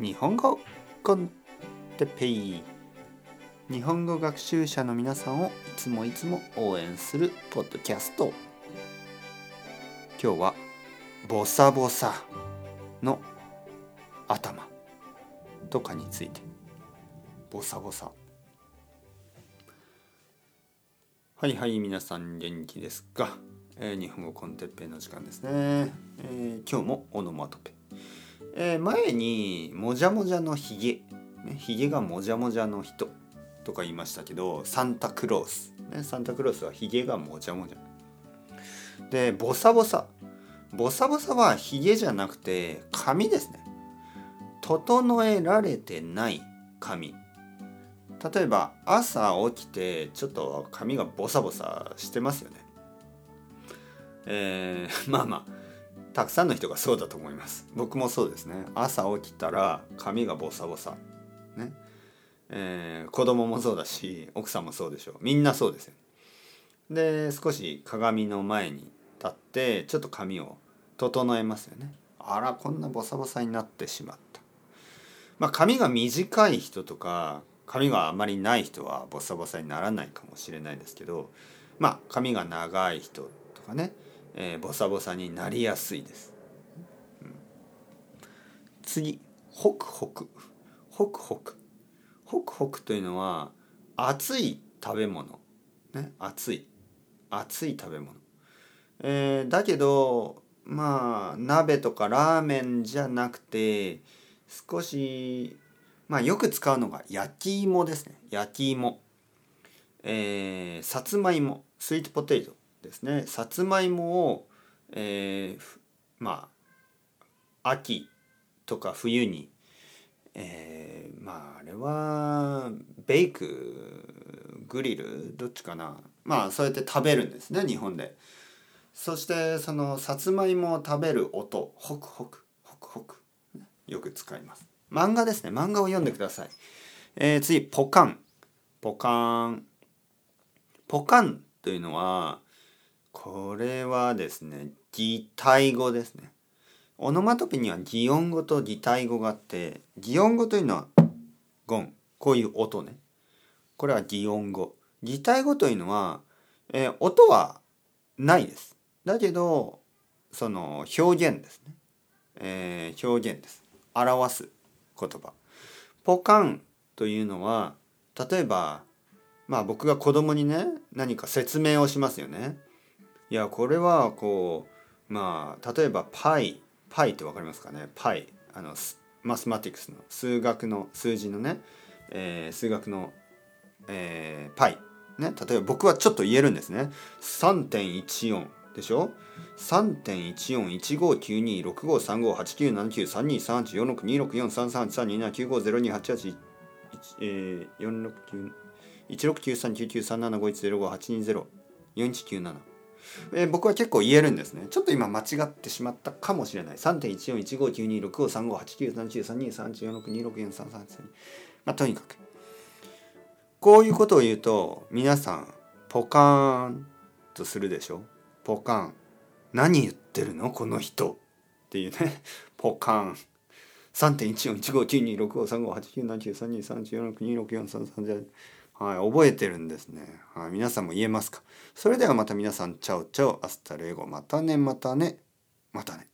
日本語コンテペイ。日本語学習者の皆さんをいつもいつも応援するポッドキャスト。今日はボサボサの頭とかについて。ボサボサ。はいはい皆さん元気ですか、えー、日本語コンテッペイの時間ですね、えー、今日もオノマトペ。えー、前にもじゃもじゃのひげ、ね、ひげがもじゃもじゃの人。とか言いましたけどサンタクロース、ね、サンタクロースはひげがもじゃもじゃ。でボサボサ。ボサボサはひげじゃなくて髪ですね。整えられてない髪。例えば朝起きてちょっと髪がボサボサしてますよね。えー、まあまあ。たくさんの人がそうだと思います。僕もそうですね。朝起きたら髪がボサボサ。ね。えー、子供もそうだし奥さんもそうでしょう。みんなそうですよ。で少し鏡の前に立ってちょっと髪を整えますよね。あらこんなボサボサになってしまった。まあ髪が短い人とか髪があまりない人はボサボサにならないかもしれないですけどまあ髪が長い人とかね。えー、ボサボサになりやすいです。うん、次ホクホク。ホクホク。ホクホクというのは熱い食べ物。ね熱い。熱い食べ物、えー、だけどまあ鍋とかラーメンじゃなくて少しまあよく使うのが焼き芋ですね。焼き芋。えー、さつまいも。スイートポテト。ですね。さつまいもを、えー、まあ秋とか冬に、えー、まああれはベイクグリルどっちかな。まあそうやって食べるんですね日本で。そしてそのさつまいもを食べる音ホクホクホクホク。よく使います。漫画ですね。漫画を読んでください、えー、次ポカン。ポカン。ポカンというのはこれはですね擬態語ですね。オノマトペには擬音語と擬態語があって擬音語というのはゴンこういう音ね。これは擬音語。擬態語というのは、えー、音はないです。だけどその表現ですね、えー、表現です。表す言葉。ポカンというのは例えばまあ僕が子供にね何か説明をしますよね。いやこれはこうまあ例えばパイパイって分かりますかね？パイ。あのマスマティクスの数学の数字のね、えー、数学の、えー、パイ。ね？例えば僕はちょっと言えるんですね。3.14でしょ？3.141596358979323146243234323432えー、46939939937510582041997えー、僕は結構言えるんですね。ちょっと今間違ってしまったかもしれない。3.141592653589303234626433まあとにかくこういうことを言うと皆さんポカーンとするでしょ？ポカーン。何言ってるのこの人？っていうね。ポカーン。3.141592653589393234626433はい、覚えてるんですね。はい、皆さんも言えますか？それではまた皆さん、チャオチャオ、 hasta luego、またね、またね、またね。